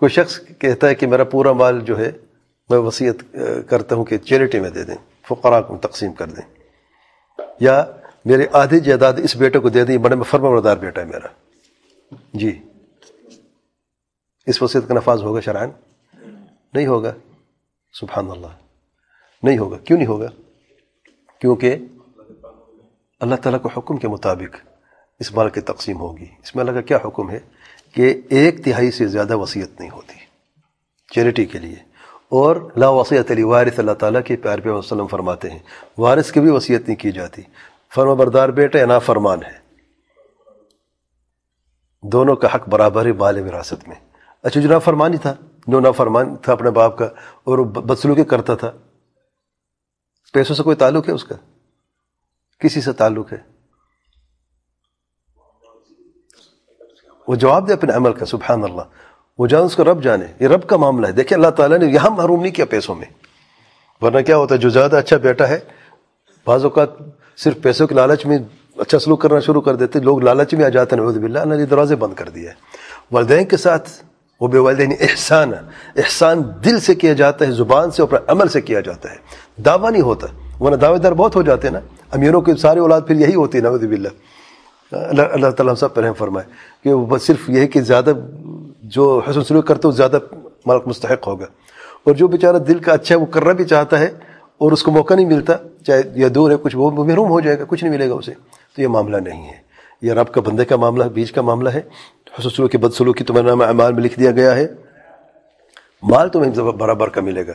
کوئی شخص کہتا ہے کہ میرا پورا مال جو ہے میں وصیت کرتا ہوں کہ چیریٹی میں دے دیں، فقراء کو تقسیم کر دیں، یا میرے آدھی جائیداد اس بیٹے کو دے دیں بڑے میں فرما بردار بیٹا ہے میرا جی اس وصیت کا نفاذ ہوگا شرائن نہیں ہوگا، سبحان اللہ، نہیں ہوگا، کیوں نہیں ہوگا، کیونکہ اللہ تعالیٰ کو حکم کے مطابق اس مال کی تقسیم ہوگی، اس میں اللہ کا کیا حکم ہے کہ ایک تہائی سے زیادہ وصیت نہیں ہوتی چیریٹی کے لیے اور لا وصیت علی وارث اللہ تعالیٰ کے پیار پہ وسلم فرماتے ہیں وارث کی بھی وصیت نہیں کی جاتی فرما بردار بیٹا نا فرمان ہے دونوں کا حق برابر ہے بال وراثت میں اچھا جو نافرمانی تھا جو نافرمان تھا اپنے باپ کا اور وہ بدسلوکی کرتا تھا پیسوں سے کوئی تعلق ہے اس کا کسی سے تعلق ہے وہ جواب دے اپنے عمل کا سبحان اللہ وہ جان، اس کا رب جانے۔ یہ رب کا معاملہ ہے۔ دیکھیں اللہ تعالیٰ نے یہاں محروم نہیں کیا پیسوں میں۔ ورنہ کیا ہوتا ہے، جو زیادہ اچھا بیٹا ہے، بعض اوقات صرف پیسوں کے لالچ میں اچھا سلوک کرنا شروع کر دیتے، لوگ لالچ میں آ جاتے ہیں۔ نعوذ باللہ، اللہ نے دروازے بند کر دیا ہے والدین کے ساتھ وہ بے والدین، احسان احسان دل سے کیا جاتا ہے، زبان سے اور عمل سے کیا جاتا ہے۔ دعویٰ نہیں ہوتا، ورنہ دعوے دار بہت ہو جاتے ہیں نا۔ امیروں کی ساری اولاد پھر یہی ہوتی ہے، نعوذ باللہ۔ اللہ اللہ تعالیٰ صاحب پر فرمائے کہ وہ بس صرف یہی کہ زیادہ جو حسن سلوک کرتے وہ زیادہ مالک مستحق ہوگا اور جو بیچارہ دل کا اچھا ہے وہ کرنا بھی چاہتا ہے اور اس کو موقع نہیں ملتا چاہے یا دور ہے کچھ وہ محروم ہو جائے گا، کچھ نہیں ملے گا اسے، تو یہ معاملہ نہیں ہے۔ یہ رب کا بندے کا معاملہ، بیچ کا معاملہ ہے۔ حسن سلوک کی بد سلوکی تمہارے نام اعمال میں لکھ دیا گیا ہے۔ مال تمہیں برابر کا ملے گا۔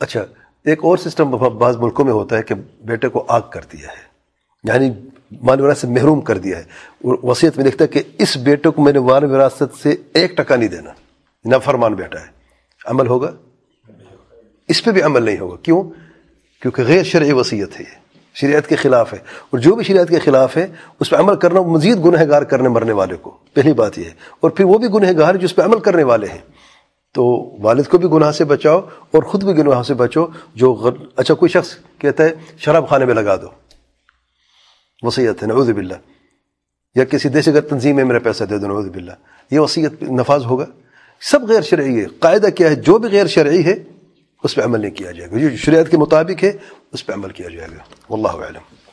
اچھا ایک اور سسٹم بعض ملکوں میں ہوتا ہے کہ بیٹے کو آگ کر دیا ہے۔ یعنی مال وراثت سے محروم کر دیا ہے۔ وصیت میں لکھتا ہے کہ اس بیٹے کو میں نے مال وراثت سے ایک ٹکا نہیں دینا۔ نہ فرمان بیٹا ہے۔ عمل ہوگا؟ اس پہ بھی عمل نہیں ہوگا۔ کیوں؟ کیونکہ غیر شرعی وصیت ہے یہ۔ شریعت کے خلاف ہے۔ اور جو بھی شریعت کے خلاف ہے، اس پہ عمل کرنا مزید گنہ گار کرنے مرنے والے کو۔ پہلی بات یہ ہے۔ اور پھر وہ بھی گنہ گار جس پہ عمل کرنے والے ہیں۔ تو والد کو بھی گناہ سے بچاؤ اور خود بھی گناہ سے بچو۔ جو غر... اچھا کوئی شخص کہتا ہے، شراب خانے میں لگا دو۔ وصیت ہے، نعوذ باللہ۔ یا کسی دیش اگر تنظیم میں میرا پیسہ دے دو، نعوذ باللہ۔ یہ وصیت نفاذ ہوگا۔ سب غیر شرعی ہے۔ قاعدہ کیا ہے، جو بھی غیر شرعی ہے، اس پہ عمل نہیں کیا جائے گا۔ جو شریعت کے مطابق ہے، اس پہ عمل کیا جائے گا۔ واللہ اعلم۔